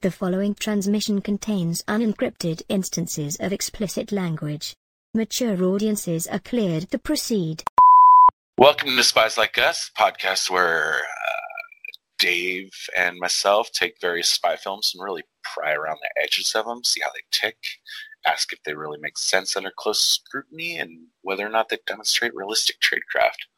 The following transmission contains unencrypted instances of explicit language. Mature audiences are cleared to proceed. Welcome to Spies Like Us, podcast where uh, Dave and myself take various spy films and really pry around the edges of them, see how they tick, ask if they really make sense under close scrutiny, and whether or not they demonstrate realistic tradecraft.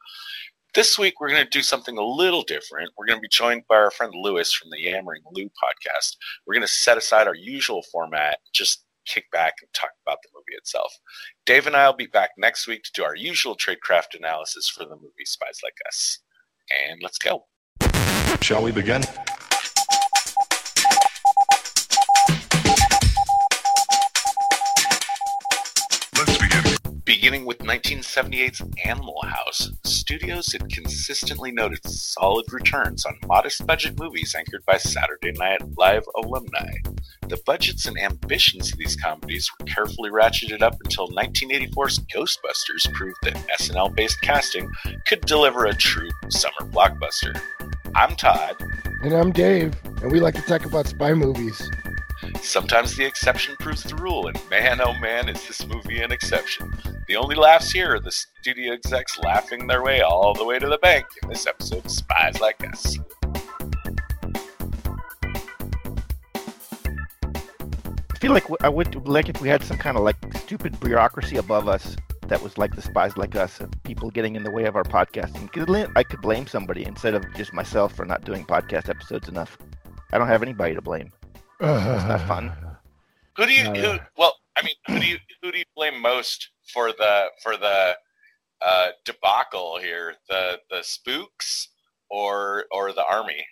This week, we're going to do something a little different. We're going to be joined by our friend Lewis from the Yammering Lou podcast. We're going to set aside our usual format, just kick back and talk about the movie itself. Dave and I will be back next week to do our usual tradecraft analysis for the movie Spies Like Us. And let's go. Shall we begin? Beginning with 1978's Animal House, studios had consistently noted solid returns on modest budget movies anchored by Saturday Night Live alumni. The budgets and ambitions of these comedies were carefully ratcheted up until 1984's Ghostbusters proved that SNL based casting could deliver a true summer blockbuster. I'm Todd. And I'm Dave, and we like to talk about spy movies. Sometimes the exception proves the rule, and man oh man is this movie an exception. The only laughs here are the studio execs laughing their way all the way to the bank in this episode of Spies Like Us. I feel like I would like if we had some kind of like stupid bureaucracy above us that was like the spies like us and people getting in the way of our podcasting. I could blame somebody instead of just myself for not doing podcast episodes enough. I don't have anybody to blame. It's not fun. Who do you? No, Who, well, I mean, who do you? Who do you blame most for the for the uh, debacle here? The the spooks or or the army?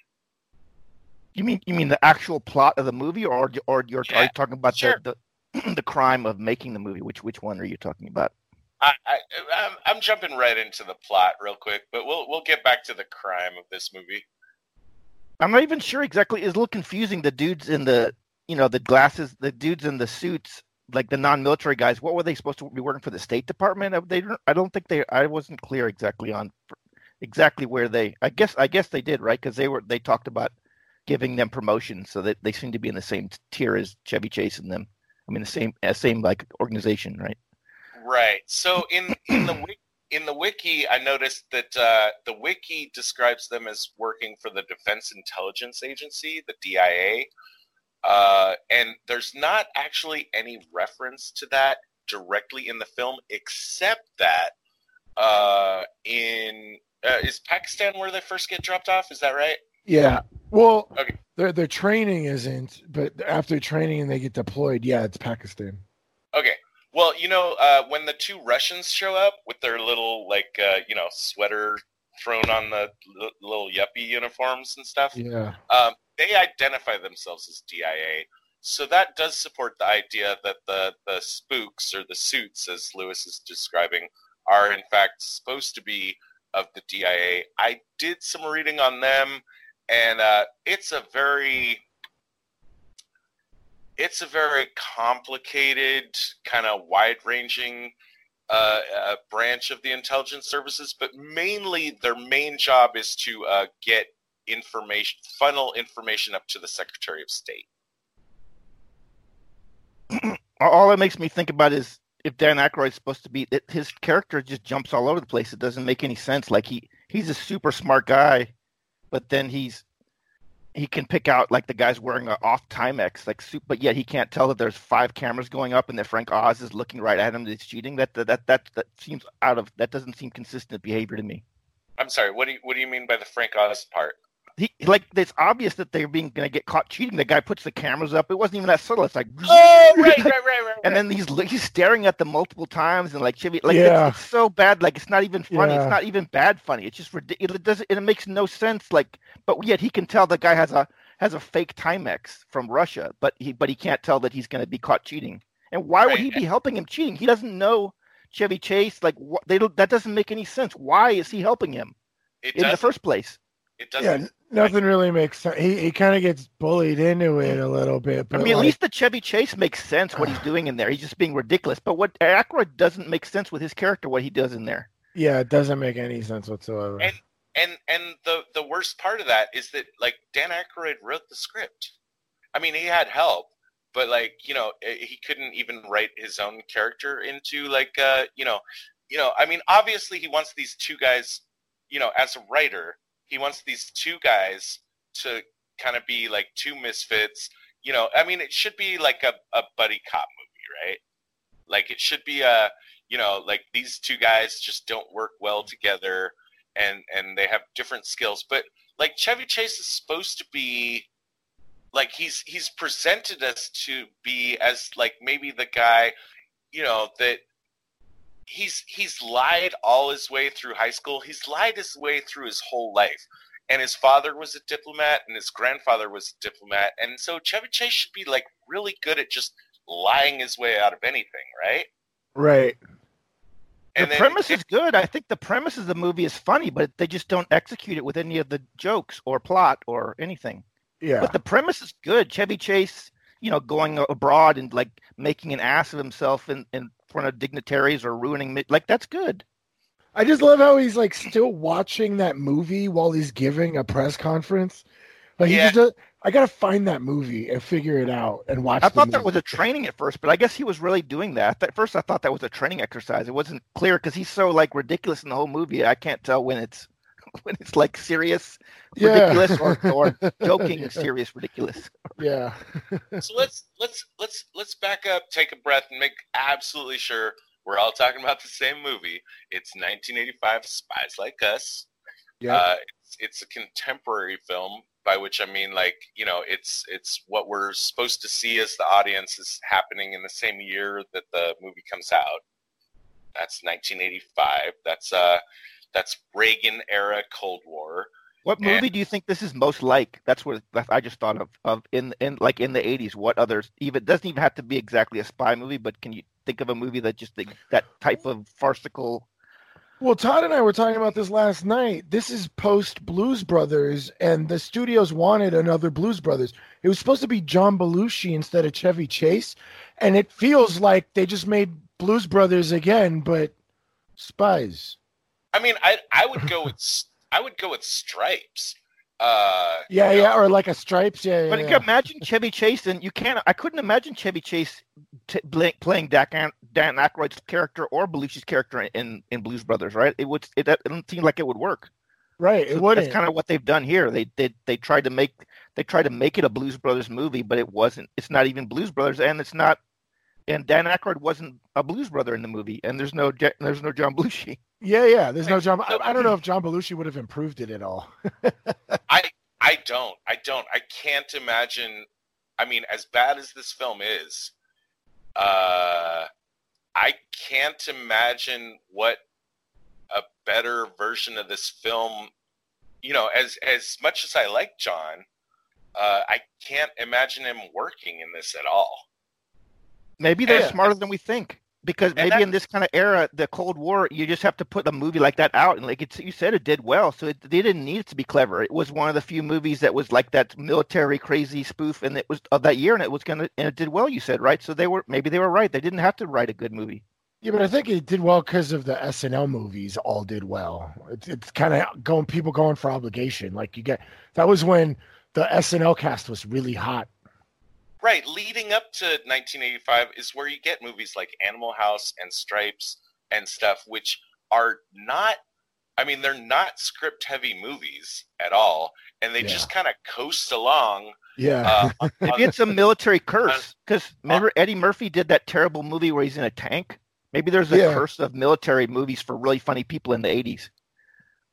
You mean you mean the actual plot of the movie, or or you're are Yeah, you talking about sure. the, the the crime of making the movie? Which which one are you talking about? I, I I'm, I'm jumping right into the plot real quick, but we'll we'll get back to the crime of this movie. I'm not even sure exactly. It's a little confusing. The dudes in the, you know, the glasses, the dudes in the suits, like the non-military guys. What were they supposed to be working for the State Department? They, I don't think they. I wasn't clear exactly on exactly where they. I guess, I guess they did right because they were. They talked about giving them promotions, so that they seem to be in the same tier as Chevy Chase and them. I mean, the same, uh, same like organization, right? Right. So in in the wiki, in the wiki, I noticed that uh, the wiki describes them as working for the Defense Intelligence Agency, the DIA, uh, and there's not actually any reference to that directly in the film, except that uh, in uh, is Pakistan where they first get dropped off? Is that right? Yeah. Well, Okay. their their training isn't, but after training and they get deployed, yeah, it's Pakistan. Okay. Well, you know, uh, when the two Russians show up with their little, like, uh, you know, sweater thrown on the l- little yuppie uniforms and stuff, Yeah. um, they identify themselves as DIA. So that does support the idea that the, the spooks or the suits, as Lewis is describing, are in fact supposed to be of the DIA. I did some reading on them, and uh, it's a very it's a very complicated, kind of wide-ranging uh, uh, branch of the intelligence services, but mainly their main job is to uh, get information, funnel information up to the Secretary of State. all that makes me think about is if Dan Aykroyd's supposed to be it, his character just jumps all over the place. It doesn't make any sense. Like he he's a super smart guy, but then he's he can pick out like the guy's wearing a off Timex, like suit, but yet he can't tell that there's five cameras going up and that Frank Oz is looking right at him. That's cheating. That that that that, that seems out of that doesn't seem consistent behavior to me. I'm sorry. What do you what do you mean by the Frank Oz part? He like it's obvious that they're being gonna get caught cheating. The guy puts the cameras up. It wasn't even that subtle. It's like Oh, right, right, right, right. and then he's he's staring at them multiple times and like Chevy like Yeah. it's, it's so bad like it's not even funny Yeah. it's not even bad funny it's just ridiculous it doesn't it makes no sense like but yet he can tell the guy has a has a fake Timex from Russia but he but he can't tell that he's going to be caught cheating and why would he be helping him cheating he doesn't know Chevy Chase like what they don't that doesn't make any sense why is he helping him It in the first place It doesn't. N- Nothing really makes sense. He he kind of gets bullied into it a little bit. I But mean, at like, least the Chevy Chase makes sense what he's doing in there. He's just being ridiculous. But what Aykroyd doesn't make sense with his character, what he does in there. yeah, it doesn't make any sense whatsoever. And and and the the worst part of that is that like Dan Aykroyd wrote the script. I mean, he had help, but like you know, eh, he couldn't even write his own character into like uh, you know, you know. I mean, obviously, he wants these two guys. You know, as a writer, he wants these two guys to kind of be like two misfits. You know, I mean, it should be like a, a buddy cop movie, right? Like it should be a, you know, like these two guys just don't work well together and and they have different skills. But like Chevy Chase is supposed to be like he's he's presented us to be as like maybe the guy, you know, that he's he's lied all his way through high school. He's lied his way through his whole life. And his father was a diplomat and his grandfather was a diplomat. And so Chevy Chase should be like really good at just lying his way out of anything, right? Right. The And then- premise is good. I think the premise of the movie is funny, but they just don't execute it with any of the jokes or plot or anything. Yeah. But the premise is good. Chevy Chase, you know, going abroad and like making an ass of himself in, in front of dignitaries or ruining mi- like that's good. I just love how he's like still watching that movie while he's giving a press conference. Like he Yeah. just does, I gotta find that movie and figure it out and watch. I thought that was a training at first, but I guess he was really doing that. At first, I thought that was a training exercise. It wasn't clear because he's so like ridiculous in the whole movie. I can't tell when it's when it's like serious Yeah. ridiculous or, or joking serious ridiculous. yeah. so let's let's let's let's back up, take a breath, and make absolutely sure we're all talking about the same movie. It's 1985 Spies Like Us. Yeah. Uh, it's, it's a contemporary film, by which I mean like you know it's it's what we're supposed to see as the audience is happening in the same year that the movie comes out. That's 1985. That's uh that's Reagan era Cold War. What Yeah. movie do you think this is most like? That's what that I just thought of. Of in in like in the eighties, what others even doesn't even have to be exactly a spy movie, but can you think of a movie that just the, that type of farcical? Well, Todd and I were talking about this last night. This is post Blues Brothers, and the studios wanted another Blues Brothers. It was supposed to be John Belushi instead of Chevy Chase, and it feels like they just made Blues Brothers again, but spies. I mean, I I would go with s- I would go with Stripes. Uh, Yeah, you know, yeah, or like a Stripes. Yeah, yeah. But yeah. imagine Chevy Chase, and you can't. I couldn't imagine Chevy Chase t- bla- playing Dan, Dan Aykroyd's character or Belushi's character in in Blues Brothers, right? It would. It, it doesn't seem like it would work. right. It wouldn't. That's kind of what they've done here. They they they tried to make they tried to make it a Blues Brothers movie, but it wasn't. It's not even Blues Brothers, and it's not. And Dan Aykroyd wasn't a Blues Brother in the movie, and there's no Ja- there's no John Belushi. yeah, yeah. There's no John. I, I don't know if John Belushi would have improved it at all. I don't. I don't. I can't imagine. I mean, as bad as this film is, uh, I can't imagine what a better version of this film. You know, as as much as I like John, uh, I can't imagine him working in this at all. Maybe they're Yeah. smarter than we think. Because maybe that- in this kind of era, the Cold War, you just have to put a movie like that out, and like it's, you said, it did well. So it, they didn't need it to be clever. It was one of the few movies that was like that military crazy spoof, and it was of that year, and it was gonna, and it did well. You said right, so they were maybe they were right. They didn't have to write a good movie. Yeah, but I think it did well because of the SNL movies. All did well. It's it's kind of going people going for obligation. Like you get that was when the SNL cast was really hot. Right, leading up to 1985 is where you get movies like Animal House and Stripes and stuff, which are not. I mean, they're not script-heavy movies at all, and they Yeah. just kind of coast along. Yeah, Uh, Maybe it's a military curse. Because remember, Eddie Murphy did that terrible movie where he's in a tank. Maybe there's a Yeah. curse of military movies for really funny people in the 80s.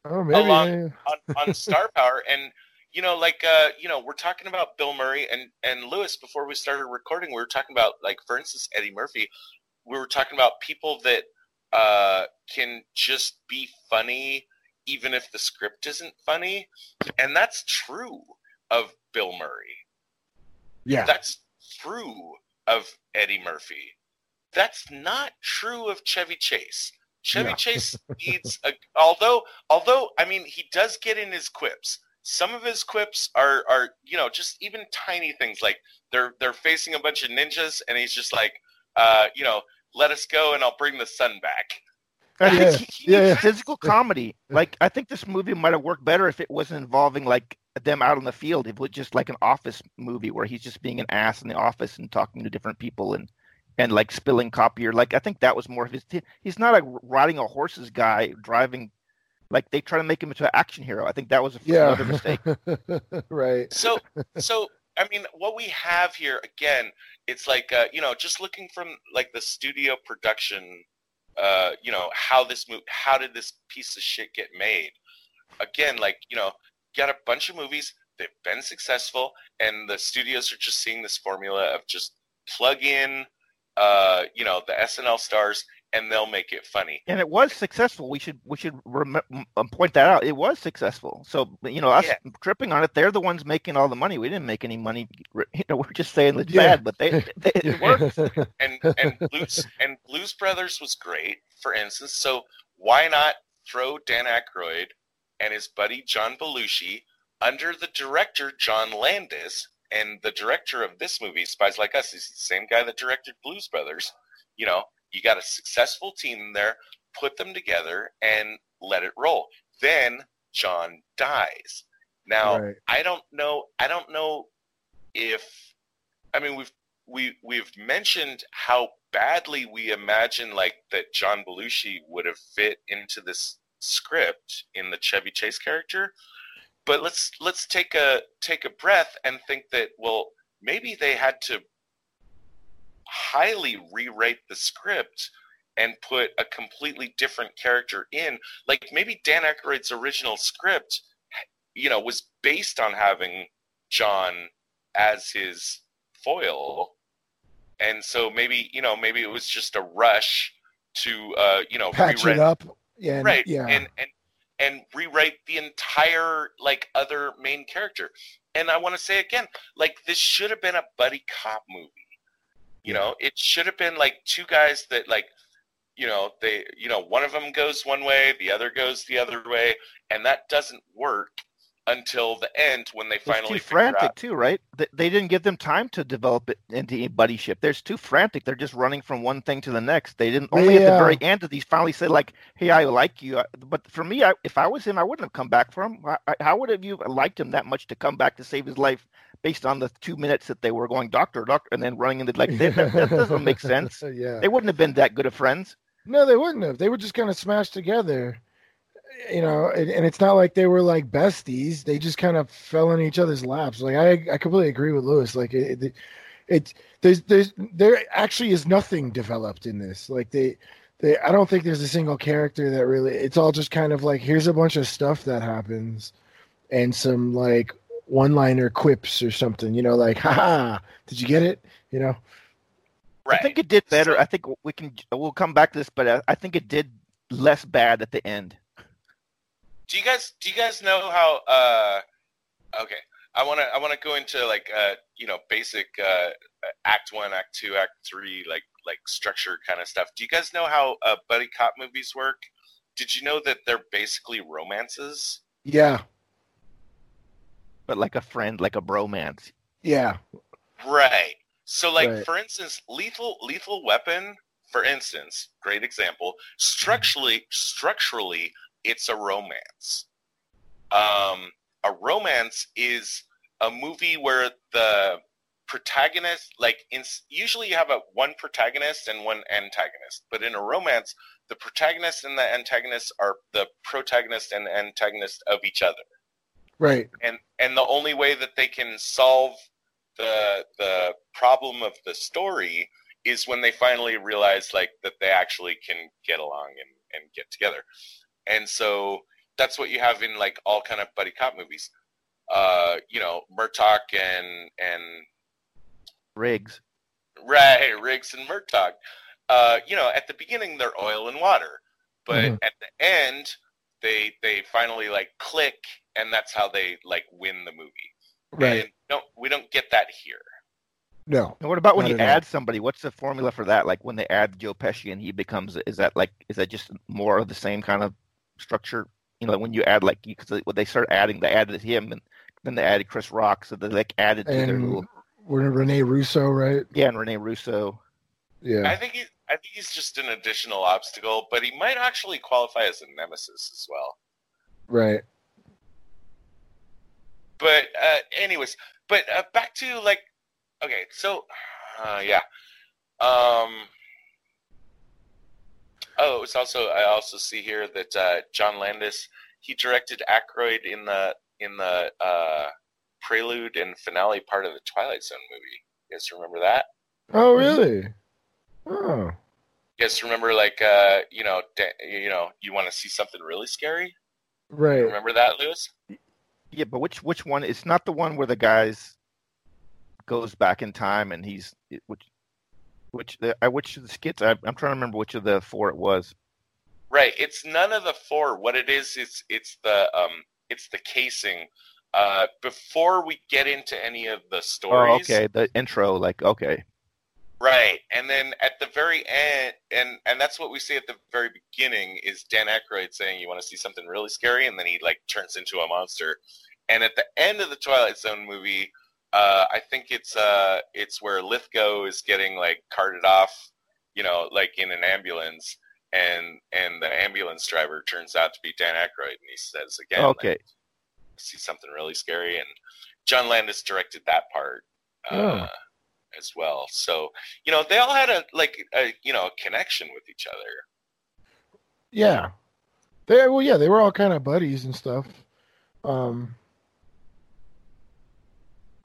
oh maybe. along- on, on Star Power, and you know, like uh, you know, we're talking about Bill Murray and and Lewis before we started recording. We were talking about like, for instance, Eddie Murphy. We were talking about people that uh, can just be funny even if the script isn't funny, and that's true of Bill Murray. yeah, That's true of Eddie Murphy. That's not true of Chevy Chase. Chevy Yeah. Chase needs a although although I mean he does get in his quips. Some of his quips are are you know just even tiny things like they're they're facing a bunch of ninjas and he's just like uh you know let us go and I'll bring the sun back. Yeah, think he, he yeah, yeah. physical comedy. Like I think this movie might have worked better if it wasn't involving like them out on the field. It was just like an office movie where he's just being an ass in the office and talking to different people and and like spilling copy or like I think that was more of his. He's not a riding a horses guy driving. Like they try to make him into an action hero. I think that was a, Yeah. another mistake. right. So, so I mean, what we have here again, it's like uh, you know, just looking from like the studio production, uh, you know, how this move, how did this piece of shit get made? Again, like you know, you got a bunch of movies they've been successful, and the studios are just seeing this formula of just plug in, uh, you know, the SNL stars, and they'll make it funny. and it was successful. We should we should rem- um, point that out. It was successful. So you know, us Yeah. tripping on it, they're the ones making all the money. We didn't make any money. You know, we're just saying it's Yeah. bad, but they, they it worked. and and Blues and Blues Brothers was great, for instance. So why not throw Dan Aykroyd and his buddy John Belushi under the director John Landis and the director of this movie, Spies Like Us, is the same guy that directed Blues Brothers. You know, you got a successful team there, put them together and let it roll. Then John dies. Now Right. I don't know. I don't know if. I mean, we've we we've mentioned how badly we imagine like that John Belushi would have fit into this script in the Chevy Chase character. But let's let's take a take a breath and think that well maybe they had to highly rewrite the script and put a completely different character in. Like maybe Dan Aykroyd's original script, you know, was based on having John as his foil, and so maybe you know maybe it was just a rush to uh, you know Patch rewrite it up. Yeah. right Yeah. and and and rewrite the entire like other main character and i want to say again like this should have been a buddy cop movie you know it should have been like two guys that like you know they you know one of them goes one way the other goes the other way and that doesn't work until the end when they It's finally too figure frantic out too, right? They, they didn't give them time to develop it into a buddy ship. They're too frantic. They're just running from one thing to the next. They didn't only at the very end did these finally say like, "Hey, I like you." But for me, I, if I was him, I wouldn't have come back for him. I, I, how would have you liked him that much to come back to save his life based on the two minutes that they were going doctor, doctor, and then running into like that, that, doesn't make sense. yeah. They wouldn't have been that good of friends. No, they wouldn't have. They were just kind of smashed together. You know, and, and it's not like they were like besties. They just kind of fell in each other's laps. Like I, I completely agree with Lewis. Like it, it, it there's, there's, there actually is nothing developed in this. Like they, they, I don't think there's a single character that really. It's all just kind of like here's a bunch of stuff that happens, and some like one-liner quips or something. You know, like haha, did you get it? You know. right I think it did better. I think we can. We'll come back to this, but I, I think it did less bad at the end. do you guys do you guys know how uh okay i want to i want to go into like uh you know basic uh act one act two act three like like structure kind of stuff do you guys know how uh buddy cop movies work did you know that they're basically romances Yeah. But like a friend, like a bromance. Yeah. right so like Right. for instance lethal lethal weapon for instance great example structurally structurally it's a romance um a romance is a movie where the protagonist like in usually you have a one protagonist and one antagonist but in a romance the protagonist and the antagonist are the protagonist and antagonist of each other Right. and and the only way that they can solve the the problem of the story is when they finally realize like that they actually can get along and and get together and so that's what you have in like all kind of buddy cop movies uh you know murtaugh and and Riggs. Right, Riggs and Murtaugh. Uh, you know, at the beginning they're oil and water, but Mhm. at the end they they finally like click, and that's how they like win the movie. Right. And don't we don't get that here. No. And what about when you at all. add somebody? What's the formula for that? Like when they add Joe Pesci and he becomes, is that like, is that just more of the same kind of structure? You know, when you add like, because when they start adding, they added him and then they added Chris Rock, so they like added to their And little, we're Rene Russo, right? yeah, and Rene Russo. Yeah. I think he, I think he's just an additional obstacle, but he might actually qualify as a nemesis as well. Right. But uh, anyways, but uh, back to like, okay, so uh, yeah, um, oh, it's also I also see here that uh, John Landis he directed Aykroyd in the in the uh, prelude and finale part of the Twilight Zone movie. You guys remember that? Oh, really? Oh. You guys remember like uh, you know da- you know you want to see something really scary? Right. Remember that, Lewis? Yeah, but which which one? It's not the one where the guys goes back in time and he's which which the I which of the skits I, I'm trying to remember which of the four it was. Right. It's none of the four. What it is is it's the um it's the casing. Uh, before we get into any of the stories, Oh, okay. The intro, like okay, right? And then at the very end, and and that's what we see at the very beginning is Dan Aykroyd saying, "You want to see something really scary," and then he like turns into a monster. And at the end of the Twilight Zone movie, uh, I think it's uh it's where Lithgow is getting like carted off, you know, like in an ambulance, and and the ambulance driver turns out to be Dan Aykroyd, and he says again, like, okay. see something really scary and john landis directed that part uh, as well so you know they all had a like a you know a connection with each other Yeah. They well, yeah, they were all kind of buddies and stuff. Um,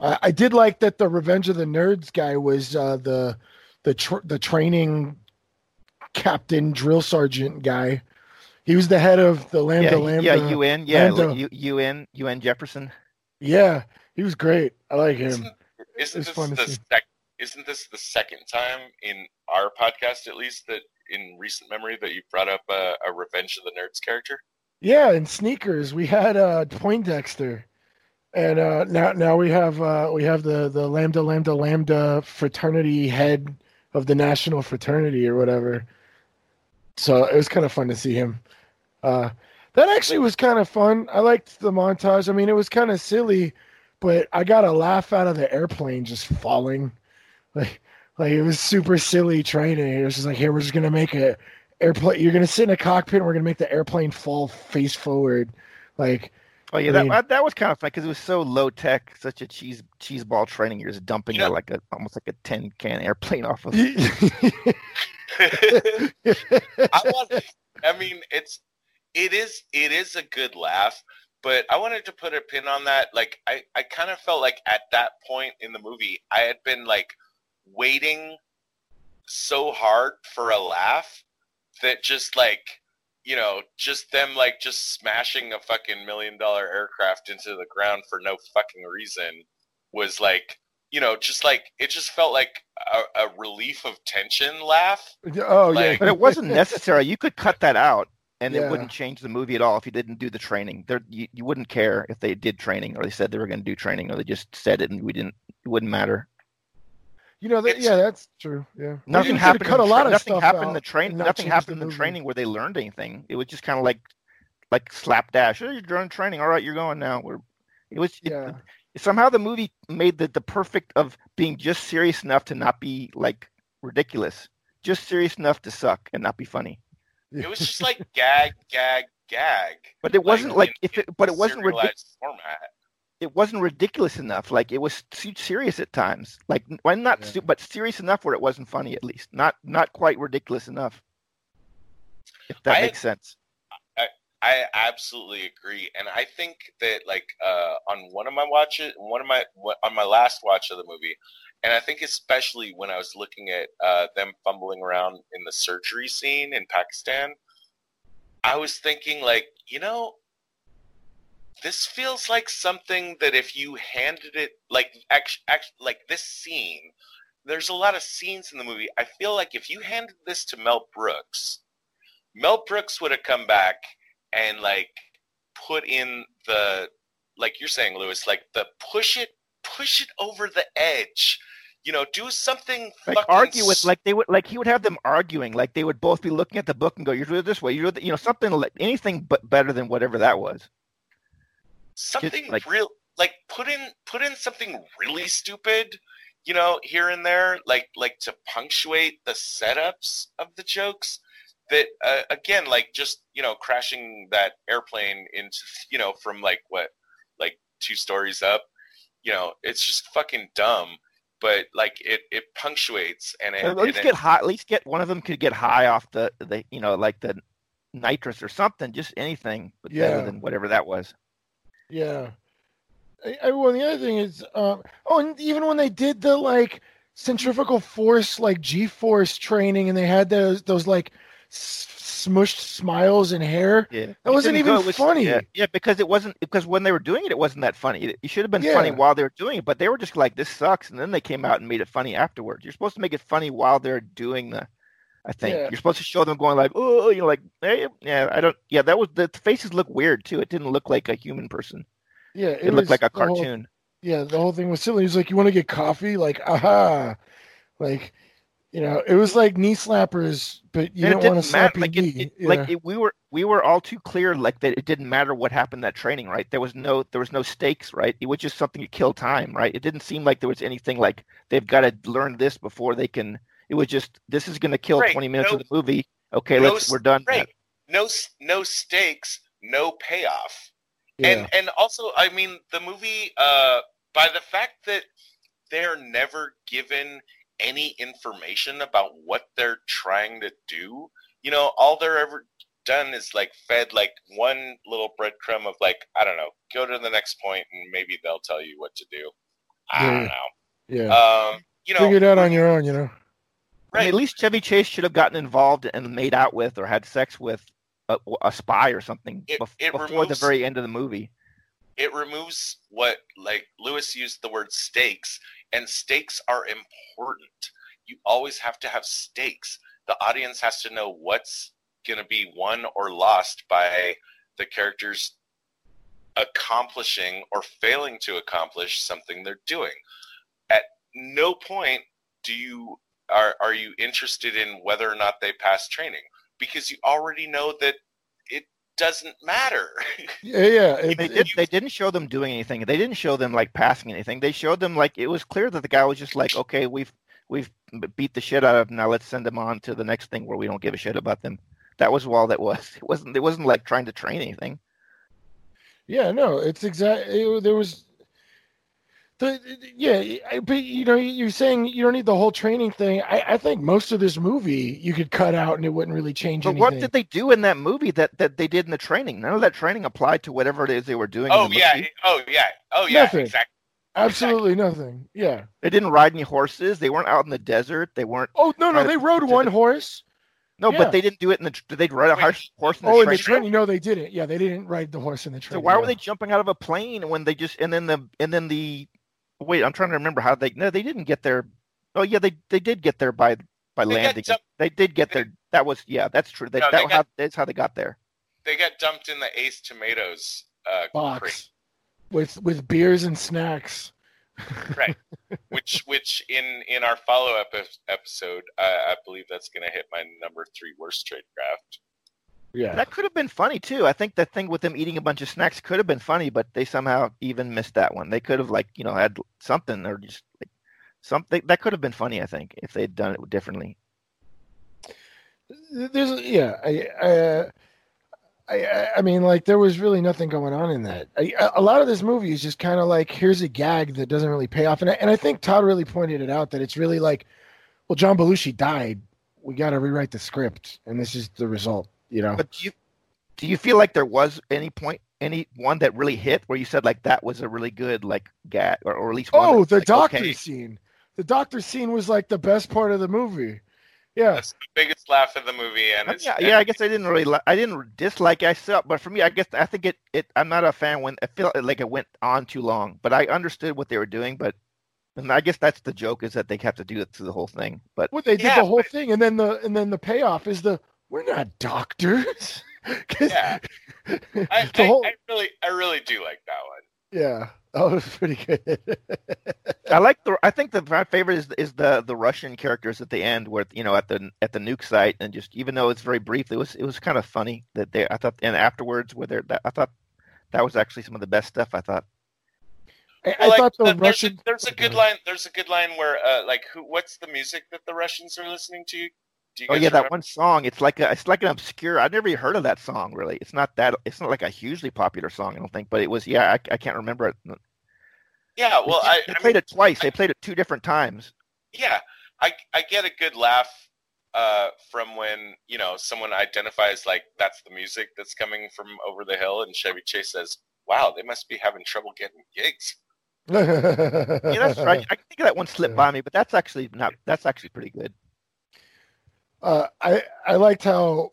I, I did like that the Revenge of the Nerds guy was uh, the the tr- the training captain drill sergeant guy. He was the head of the Lambda Yeah, Lambda. yeah, UN, yeah, Lambda. UN, UN Jefferson. Yeah, he was great. I like him. isn't, isn't it's this fun the see. sec- isn't this the second time in our podcast at least that in recent memory that you brought up a, a revenge of the nerds character Yeah, in sneakers we had uh Poindexter, and uh, now now we have uh, we have the the Lambda Lambda Lambda fraternity head of the national fraternity or whatever. So it was kind of fun to see him. Uh, that actually was kind of fun. I liked the montage. I mean, it was kind of silly, but I got a laugh out of the airplane just falling. Like like it was super silly training. It was just like, here we're just gonna make a airplane. You're gonna sit in a cockpit. and We're gonna make the airplane fall face forward. Like Oh yeah, I that mean- that, that was kind of fun because it was so low tech, such a cheese cheese ball training. You're just dumping Yeah. a, like a almost like a tin can airplane off of. I want. I mean, it's it is it is a good laugh, but I wanted to put a pin on that. Like, I I kind of felt like at that point in the movie, I had been like waiting so hard for a laugh that just like you know just them like just smashing a fucking million dollar aircraft into the ground for no fucking reason was like you know just like it just felt like a, a relief of tension laugh oh Like- yeah, But it wasn't necessary. You could cut that out, and Yeah. it wouldn't change the movie at all if you didn't do the training. There, you, you wouldn't care if they did training or they said they were going to do training or they just said it and we didn't. It wouldn't matter. You know, that, yeah, that's true. Yeah, Nothing happened. Cut a the lot tra- of nothing stuff happened in the train. and not Nothing change happened in the the movie. training where they learned anything. It was just kind of like, like slapdash. Oh, you're doing training. All right, you're going now. We're, it was. it- Yeah. somehow the movie made the, the perfect of being just serious enough to not be like ridiculous, just serious enough to suck and not be funny. it was just like gag gag gag But it wasn't like, in- if it, but it wasn't ridiculous. serialized format It wasn't ridiculous enough. Like it was too serious at times. Like well, not, Yeah. stu- but serious enough where it wasn't funny. At least not not quite ridiculous enough. If that I- makes sense. I I absolutely agree, and I think that like uh, on one of my watches, one of my on my last watch of the movie, and I think especially when I was looking at uh, them fumbling around in the surgery scene in Pakistan, I was thinking like, you know, this feels like something that if you handed it like like this scene, there's a lot of scenes in the movie. I feel like if you handed this to Mel Brooks, Mel Brooks would have come back and like put in the like you're saying lewis like the push it push it over the edge you know do something Like fucking argue with like they would like he would have them arguing like they would both be looking at the book and go you're doing it this way you're the, you know something like anything but better than whatever that was. Something like- real like put in put in something really stupid you know here and there like like to punctuate the setups of the jokes that uh, again like just you know crashing that airplane into you know from like what like two stories up. You know, it's just fucking dumb. But like it, it punctuates and it, at least and get it, high. At least get one of them could get high off the the you know like the nitrous or something. Just anything, but Yeah. better than whatever that was. Yeah. I, I, well, the other thing is, um, oh, and even when they did the like centrifugal force, like G force training, and they had those those like s- smushed smiles and hair. Yeah, That wasn't didn't go- even was- funny. Yeah, yeah, because it wasn't because when they were doing it, it wasn't that funny. It, it should have been Yeah. funny while they were doing it, but they were just like, "This sucks," and then they came out and made it funny afterwards. You're supposed to make it funny while they're doing the. I think Yeah. you're supposed to show them going like, "Oh," you're like, hey, "Yeah, I don't." Yeah, that was the faces look weird too. It didn't look like a human person. Yeah, It, was looked like a the whole- cartoon. yeah, the whole thing was silly. He's like, "You want to get coffee?" Like, aha, like, you know, it was like knee slappers, but you And don't it want to didn't slap your Like, it, knee. it- like it, we were we were all too clear like that it didn't matter what happened that training, right? There was no there was no stakes, right? It was just something to kill time, right? It didn't seem like there was anything like they've got to learn this before they can. It was just this is going to kill Right, twenty minutes no- of the movie. Okay, no let's we're done. right. No, no stakes, no payoff. yeah. and and also i mean the movie uh by the fact that they're never given any information about what they're trying to do you know all they're ever done is like fed like one little breadcrumb of like i don't know go to the next point and maybe they'll tell you what to do i Yeah. don't know yeah. um you know Figure it out on your own, you know. I mean, at least Chevy Chase should have gotten involved and made out with or had sex with a, a spy or something It- bef- it before the very end of the movie. it removes what like Lewis used the word stakes and stakes are important. You always have to have stakes. The audience has to know what's going to be won or lost by the characters accomplishing or failing to accomplish something they're doing. At no point do you are are you interested in whether or not they pass training because you already know that it doesn't matter. Yeah, yeah. It, They, it- did, they didn't show them doing anything. They didn't show them like passing anything. They showed them like it was clear that the guy was just like, okay, we've we've beat the shit out of them. Now let's send them on to the next thing where we don't give a shit about them. That was all that was. It wasn't. It wasn't like trying to train anything. Yeah, no, it's exactly. There was the uh, yeah, but you know, you're saying you don't need the whole training thing. I, I think most of this movie you could cut out and it wouldn't really change But anything. what did they do in that movie that that they did in the training? None of that training applied to whatever it is they were doing. in oh the yeah, movie. oh yeah, oh yeah, Nothing. exactly. Absolutely nothing. Yeah. They didn't ride any horses. They weren't out in the desert. They weren't. Oh no, no, they rode one it. horse. No, Yeah. but they didn't do it in the. Did they ride a Wait. horse horse in the Oh, in train? the training? No, they didn't. Yeah, they didn't ride the horse in the So training. why no. were they jumping out of a plane when they just and then the and then the wait I'm trying to remember how they no they didn't get there. Oh yeah they they did get there by by They landing. jumped- they did get they- there. That was yeah that's true. They, No, that they got- how, that's how they got there. They got dumped in the Ace Tomatoes uh, crate, box with with beers and snacks? Right, which which in in our follow up episode, uh, I believe that's going to hit my number three worst trade craft. Yeah. that could have been funny too I think the thing with them eating a bunch of snacks could have been funny but they somehow even missed that one they could have like you know had something or just like something that could have been funny I think if they'd done it differently There's yeah, I, uh, I, I, I mean, like there was really nothing going on in that. I, a lot of this movie is just kind of like here's a gag that doesn't really pay off, and I, and I think Todd really pointed it out that it's really like, well, John Belushi died. We got to rewrite the script, and this is the result. You know, But do you do you feel like there was any point, any one that really hit where you said like that was a really good like gag, or, or at least one oh, that's the like, doctor okay. scene. The doctor scene was like the best part of the movie. Yeah, That's the biggest laugh of the movie, and I it's mean, yeah, yeah, I guess I didn't really, li- I didn't dislike. it. I saw, but for me, I guess I think it, it. I'm not a fan when I feel like it went on too long. But I understood what they were doing. But and I guess that's the joke is that they have to do it through the whole thing. But well, they did Yeah, the whole but- thing, and then the and then the payoff is the we're not doctors. Yeah. I, I, whole- I really I really do like that one. Yeah, that was pretty good. I like the. I think the my favorite is is the the Russian characters at the end, where you know at the at the nuke site, and just even though it's very brief, it was it was kind of funny that they. I thought, and afterwards, where they're, that, I thought that was actually some of the best stuff. I thought. I, Well, I thought the th- there's, Russian. a, there's a good line. There's a good line where uh, like who? What's the music that the Russians are listening to? Do you Oh yeah, that one song. It's like a, it's like an obscure. I've never even heard of that song. Really, it's not that. It's not like a hugely popular song. I don't think, but it was. Yeah, I, I can't remember it. Yeah, well, I, they I played mean, it twice. They played it two different times. yeah, I I get a good laugh uh, from when you know someone identifies like that's the music that's coming from over the hill, and Chevy Chase says, "Wow, they must be having trouble getting gigs." Yeah, that's right. I think that one slipped by me, but that's actually not. That's actually pretty good. Uh, I I liked how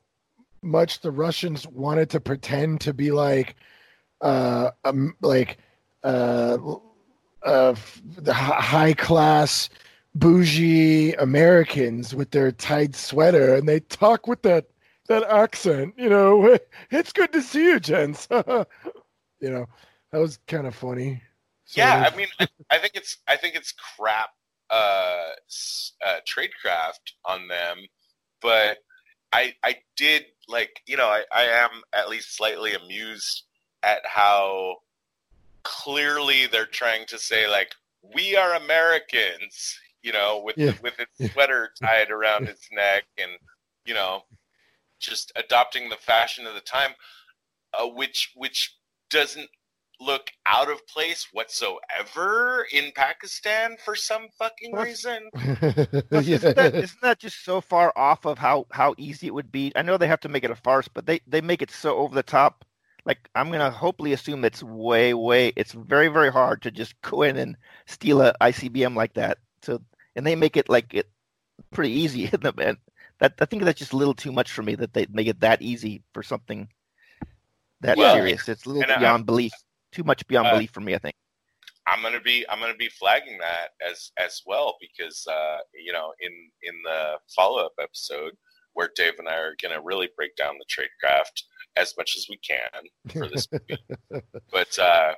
much the Russians wanted to pretend to be like, uh, um, like, uh, uh, the high class, bougie Americans with their tight sweater, and they talk with that that accent. You know, it's good to see you, gents. you know, that was kind of funny. sort yeah, of. I mean, I, I think it's I think it's crap uh, uh, tradecraft on them, but I I did like you know I, I am at least slightly amused at how clearly they're trying to say like we are Americans, you know, with Yeah. with its sweater tied around his neck and you know just adopting the fashion of the time, uh, which which doesn't look out of place whatsoever in Pakistan for some fucking reason. Plus, isn't, that, isn't that just so far off of how how easy it would be? I know they have to make it a farce, but they they make it so over the top. Like I'm gonna hopefully assume it's way way. It's very very hard to just go in and steal a ICBM like that. So and they make it like it pretty easy in the end. That I think that's just a little too much for me that they make it that easy for something that Well, serious. It's a little and I- beyond belief. Too much beyond Uh, belief for me. I think. I'm gonna be I'm gonna be flagging that as as well because uh, you know in in the follow up episode where Dave and I are gonna really break down the trade craft as much as we can for this movie. but uh,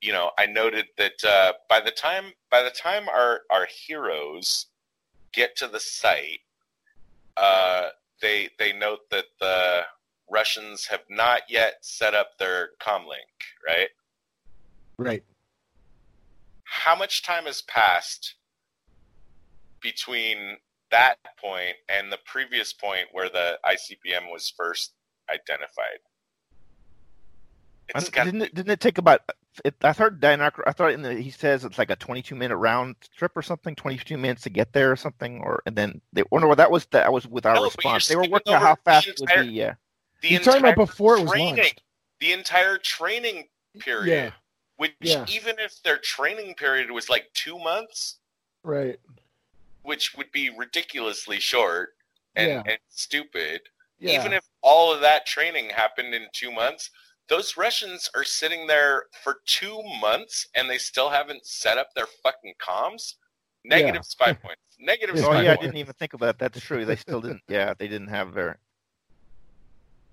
you know, I noted that uh, by the time by the time our our heroes get to the site, uh, they they note that the Russians have not yet set up their comlink, right? Right. How much time has passed between that point and the previous point where the ICBM was first identified? It's And got didn't it, didn't it take about? It, I heard Dan I thought in the, he says it's like a 22 minute round trip or something, 22 minutes to get there or something, or and then they. Or no, that was that was with our oh, No, response. They were working out over how the fast it would be. Yeah, the You're talking about entire before it was training, launched. the entire training period, Yeah. Which Yeah. even if their training period was like two months, Right. which would be ridiculously short and, Yeah. and stupid, Yeah. even if all of that training happened in two months, those Russians are sitting there for two months and they still haven't set up their fucking comms. Negative spy points. Negative Yeah. Oh spy yeah, I didn't even think about that. That's true. They still didn't. Yeah, they didn't have their.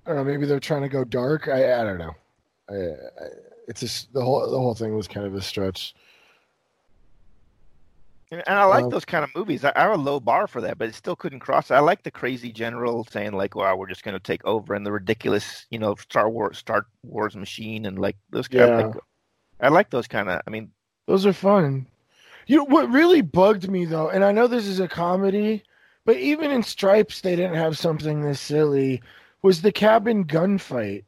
I don't know. Maybe they're trying to go dark. I I don't know. I, I, it's just the whole the whole thing was kind of a stretch. And I like Um, those kind of movies. I, I have a low bar for that, but it still couldn't cross. I like the crazy general saying like, "Wow, we're just going to take over," and the ridiculous, you know, Star Wars, Star Wars machine, and like those kind Yeah. of. Like, I like those kind of. I mean, Those are fun. You know what really bugged me though, and I know this is a comedy, but even in Stripes they didn't have something this silly. Was the cabin gunfight?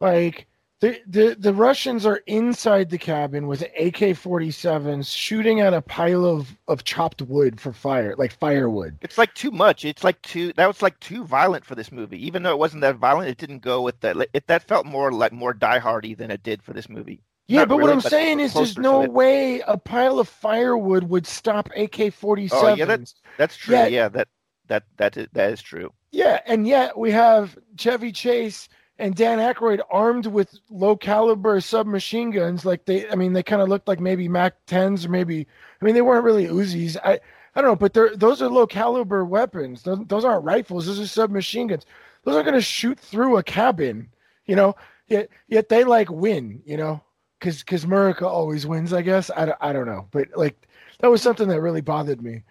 Like the the the Russians are inside the cabin with AK-47s shooting at a pile of of chopped wood for fire, like firewood. it's like too much. It's like too. That was like too violent for this movie. Even though it wasn't that violent, it didn't go with that. It that felt more like more diehardy than it did for this movie. Yeah, Not but what I'm but saying is there's no way a pile of firewood would stop AK-47s. Oh yeah, that's that's true. Yeah. Yeah, that that that is, that is true. Yeah, and yet we have Chevy Chase and Dan Aykroyd armed with low caliber submachine guns. Like they, I mean, they kind of looked like maybe Mac 10s or maybe, I mean, they weren't really Uzis. I, I don't know, but they're those are low caliber weapons. Those, those aren't rifles. Those are submachine guns. Those aren't going to shoot through a cabin, you know. Yet, yet they like win, you know, because because America always wins. I guess I, don't- I don't know, but like that was something that really bothered me,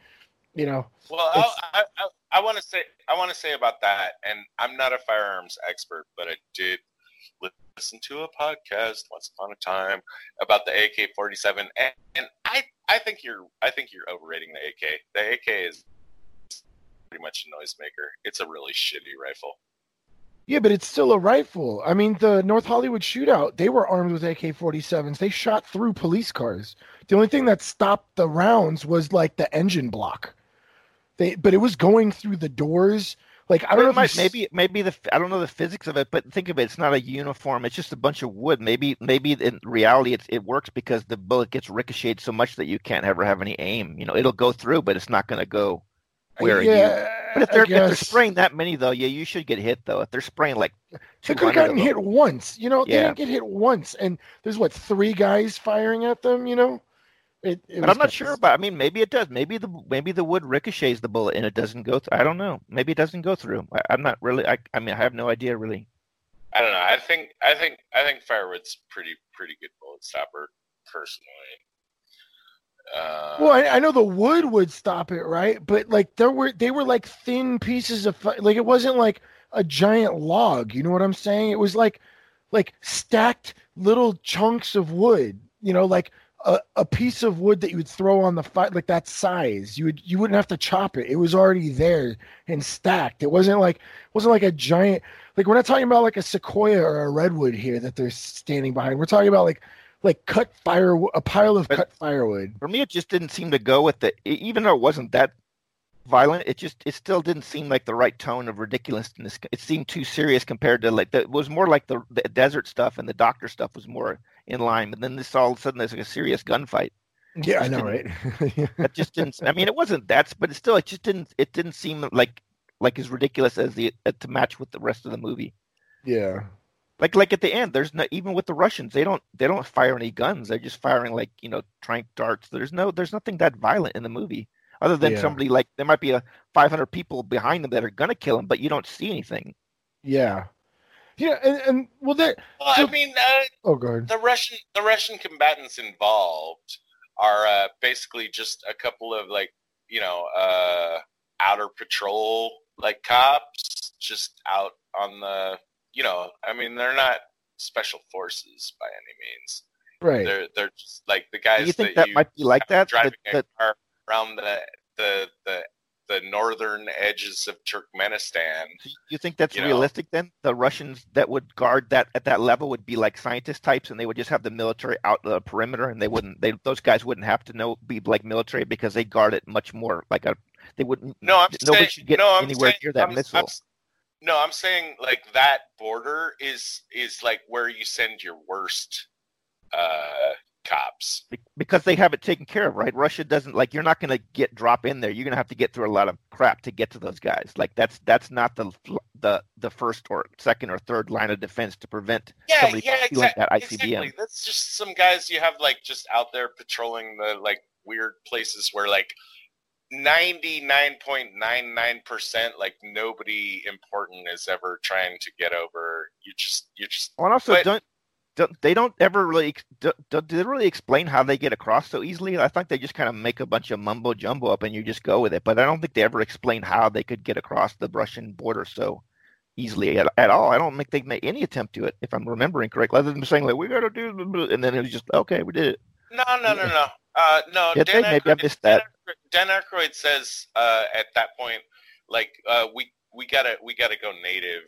you know. Well, I, I, I want to say I want to say about that, and I'm not a firearms expert, but I did listen to a podcast once upon a time about the AK-47, and, and I I think you're I think you're overrating the AK. The AK is pretty much a noisemaker. It's a really shitty rifle. Yeah, but it's still a rifle. I mean, the North Hollywood shootout, they were armed with AK 47s. They shot through police cars. The only thing that stopped the rounds was like the engine block. They, but it was going through the doors. Like I don't know, might- if you maybe maybe the I don't know the physics of it, but think of it. It's not a uniform. It's just a bunch of wood. Maybe maybe in reality it it works because the bullet gets ricocheted so much that you can't ever have any aim. You know, it'll go through, but it's not going to go where you. yeah, But if they're if they're spraying that many though, yeah, you should get hit though. If they're spraying like They 200 could have gotten hit once. You know, they Yeah. didn't get hit once, and there's what three guys firing at them. You know, it. it But I'm not sure about. I mean, maybe it does. Maybe the maybe the wood ricochets the bullet and it doesn't go through. I don't know. Maybe it doesn't go through. I, I'm not really. I I mean, I have no idea really. I don't know. I think I think I think firewood's pretty pretty good bullet stopper personally. Uh, Well, I, I know the wood would stop it, right? But like there were they were like thin pieces of fi- like it wasn't like a giant log. You know what I'm saying? It was like like stacked little chunks of wood. You know, like a, a piece of wood that you would throw on the fire, like that size. You would you wouldn't have to chop it. It was already there and stacked. It wasn't like it wasn't like a giant. Like we're not talking about like a sequoia or a redwood here that they're standing behind. We're talking about like like cut fire a pile of But- cut firewood. For me, it just didn't seem to go with the. Even though it wasn't that violent, it just it still didn't seem like the right tone of ridiculousness. It seemed too serious compared to like the, it was more like the, the desert stuff and the doctor stuff was more in line. But then this all of a sudden there's like a serious gunfight. Yeah, I know, right? That just didn't. I mean, it wasn't that, but it still it just didn't. It didn't seem like like as ridiculous as the uh, to match with the rest of the movie. yeah. Like like at the end, there's no even with the Russians, they don't they don't fire any guns. They're just firing like you know trank darts. There's no there's nothing that violent in the movie, other than Yeah. somebody like there might be a 500 people behind them that are gonna kill him, but you don't see anything. Yeah. Yeah, and, and well that well, I mean, uh, oh god. the Russian the Russian combatants involved are uh, basically just a couple of like you know uh, outer patrol like cops just out on the you know I mean they're not special forces by any means Right. they're they're just like the guys you think that, that you might be like that? driving that, that a car around the the the the northern edges of Turkmenistan you think that's you know. realistic then? The Russians that would guard that at that level would be like scientist types, and they would just have the military out the perimeter, and they wouldn't. They those guys wouldn't have to know be like military because they guard it much more like a. They wouldn't. No, I'm nobody saying, should get no, I'm anywhere saying, near that I'm, missile. I'm no, I'm saying like that border is is like where you send your worst uh cops. Because they have it taken care of, right? Russia doesn't like you're not going to get drop in there. You're going to have to get through a lot of crap to get to those guys. Like that's that's not the the the first or second or third line of defense to prevent Yeah, somebody yeah, exactly. that ICBM. Exactly. That's just some guys you have like just out there patrolling the like weird places where like 99.99% like nobody important is ever trying to get over. You just you just Well, and also But- don't, don't they don't ever really do, do, they really explain how they get across so easily? I think they just kind of make a bunch of mumbo jumbo up and you just go with it. But I don't think they ever explain how they could get across the Russian border so easily at, at all. I don't think they made any attempt to it, if I'm remembering correctly, other than saying like we got to do, blah, blah," and then it was just okay, we did it. No, no, no, no. Uh, no, Did Dan they? Maybe I Aykroyd- missed that. Dan Aykroyd says uh, at that point, like uh, we we gotta we gotta go native,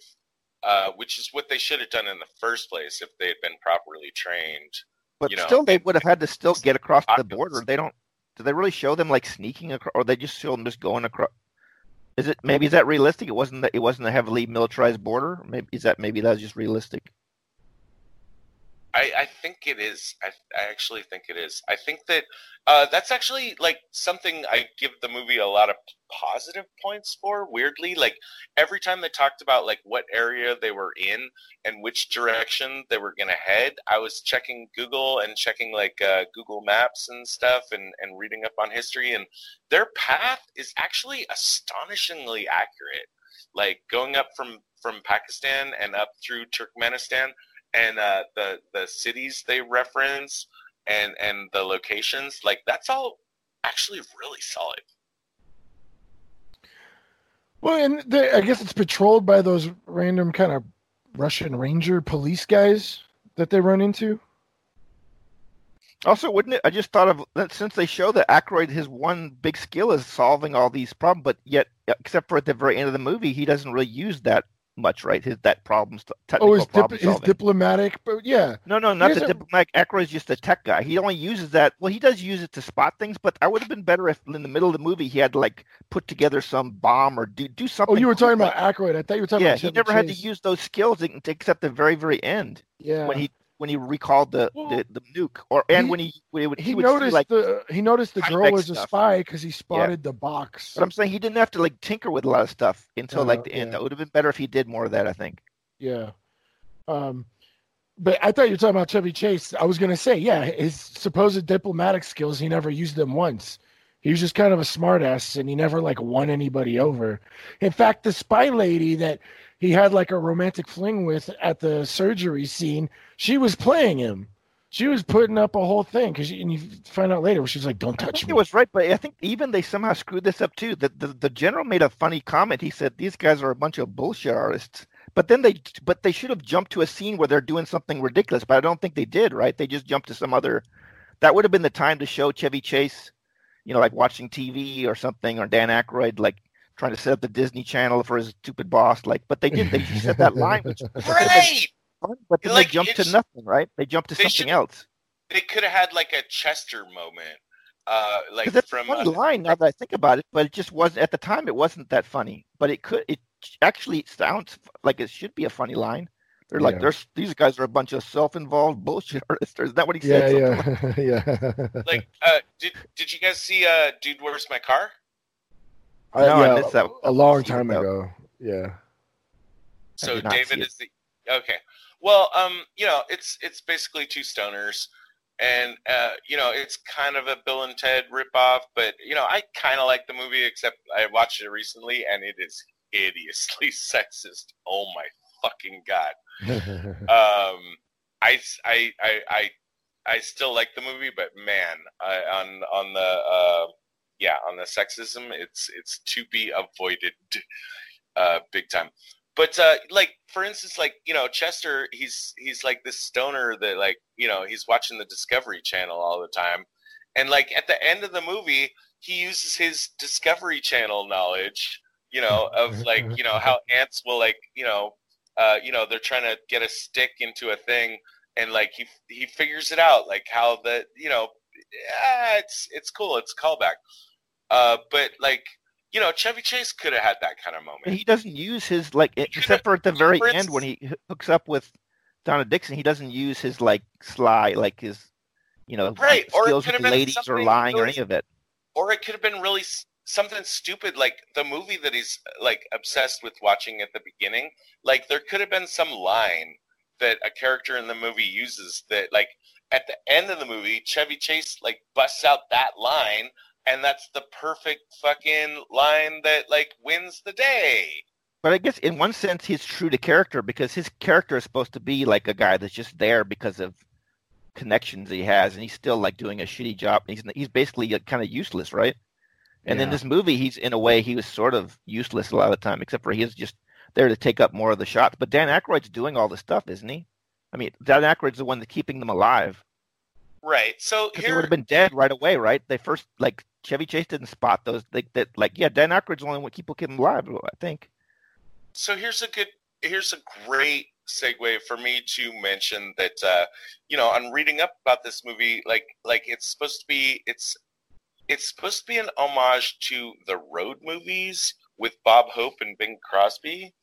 uh, which is what they should have done in the first place if they had been properly trained. But You know, still, they would have had to still get across the border. They don't. Do they really show them like sneaking across, or they just show them just going across? Is it maybe is that realistic? It wasn't. That, it wasn't a heavily militarized border. Maybe is that maybe that's just realistic. I, I think it is. I, I actually think it is. I think that uh, that's actually like something I give the movie a lot of positive points for. Weirdly, like every time they talked about like what area they were in and which direction they were gonna head, I was checking Google and checking like uh, Google Maps and stuff and and reading up on history. And their path is actually astonishingly accurate. Like going up from from Pakistan and up through Turkmenistan and uh, the the cities they reference and and the locations like that's all actually really solid Well, and they, I guess it's patrolled by those random kind of Russian Ranger police guys that they run into. Also, wouldn't it? I just thought of that since they show that Aykroyd, his one big skill is solving all these problems, but yet, except for at the very end of the movie, he doesn't really use that much, right? His that problems, technical Oh, his, dip, his diplomatic, but yeah, no, no, not the diplomatic. Aykroyd's just a tech guy. He only uses that. Well, he does use it to spot things, but I would have been better if in the middle of the movie he had like put together some bomb or do do oh, something. Oh, you were talking like- about Aykroyd. I thought you were talking Yeah, about he never had to use those skills ex- except the very, very end Yeah, when he when he recalled the the, the nuke, or and he- when he when he would, he would see, noticed like. the he noticed the girl was a spy because he spotted the box. But I'm saying he didn't have to like tinker with a lot of stuff until Uh, like the end. yeah. It would have been better if he did more of that. I think. Yeah. Um, but I thought you were talking about Chevy Chase. I was gonna say, yeah, his supposed diplomatic skills, he never used them once. He was just kind of a smartass, and he never like won anybody over. In fact, the spy lady that he had like a romantic fling with at the surgery scene, she was playing him. She was putting up a whole thing because, and you find out later, she was like, "Don't touch me." it was right, but I think even they somehow screwed this up too. The, the the general made a funny comment. He said these guys are a bunch of bullshit artists. But then they but they should have jumped to a scene where they're doing something ridiculous. But I don't think they did. Right? They just jumped to some other. That would have been the time to show Chevy Chase, you know, like watching TV or something, or Dan Aykroyd like trying to set up the Disney Channel for his stupid boss. Like, but they did. They just said that line, which would have fun, but then Like, they jumped to nothing. Right? They jumped to They something should- else. They could have had like a Chester moment, uh, like 'Cause that's from a funny uh, line now that I think about it, but it just wasn't at the time. It wasn't that funny, but it could. It actually sounds like it should be a funny line. They're like, Yeah. "There's these guys are a bunch of self-involved bullshit artists." Is that what he yeah, said? Something yeah, like- yeah. like uh, did did you guys see uh, Dude, Where's My Car? I- No, I missed that. a long time what ago. Yeah. So did not see David is the okay. Well, um, you know, it's it's basically two stoners, and uh, you know, it's kind of a Bill and Ted ripoff. But you know, I kind of like the movie, except I watched it recently, and it is hideously sexist. Oh my fucking god. Um, I, I I I I still like the movie, but man, I, on on the uh, yeah, on the sexism, it's it's to be avoided, uh, big time. But uh, like for instance, like you know, Chester, he's he's like this stoner that like you know he's watching the Discovery Channel all the time, and like at the end of the movie, he uses his Discovery Channel knowledge, you know, of like you know how ants will like you know, uh, you know they're trying to get a stick into a thing, and like he he figures it out, like how the you know, yeah, it's it's cool, it's a callback, uh, but like you know, Chevy Chase could have had that kind of moment. He doesn't use his like, except for at the very for end when he hooks up with Donna Dixon. He doesn't use his like sly, like his, you know, Right, or skills could with ladies or lying or any of it. or it could have been really something stupid like the movie that he's like obsessed with watching at the beginning like there could have been some line that a character in the movie uses that like at the end of the movie chevy chase like busts out that line and that's the perfect fucking line that like wins the day But I guess in one sense he's true to character because his character is supposed to be like a guy that's just there because of connections he has, and he's still like doing a shitty job. He's he's basically kind of useless, right? And in this movie, he's in a way he was sort of useless a lot of the time, except for he is just there to take up more of the shots. But Dan Aykroyd's doing all the stuff, isn't he? I mean, Dan Aykroyd's the one that's keeping them alive. Right so Because they would have been dead right away, right? They first like Chevy Chase didn't spot those. Like that, like yeah, Dan Aykroyd's the only one keep keep them alive. I think. So here's a good, here's a great segue for me to mention that, uh, you know, on reading up about this movie, like, like it's supposed to be, it's, it's supposed to be an homage to the road movies with Bob Hope and Bing Crosby,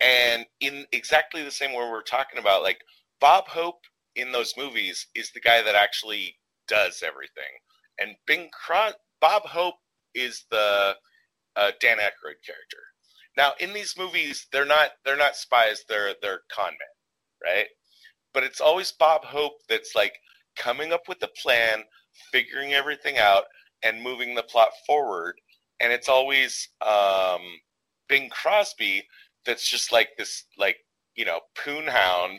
and in exactly the same way we're talking about, like Bob Hope in those movies is the guy that actually does everything, and Bing Cros- Bob Hope is the uh, Dan Aykroyd character. Now, in these movies, they're not they're not spies. They're they're con men, right? But it's always Bob Hope that's like coming up with a plan, figuring everything out, and moving the plot forward. And it's always um, Bing Crosby that's just like this, like you know, poonhound,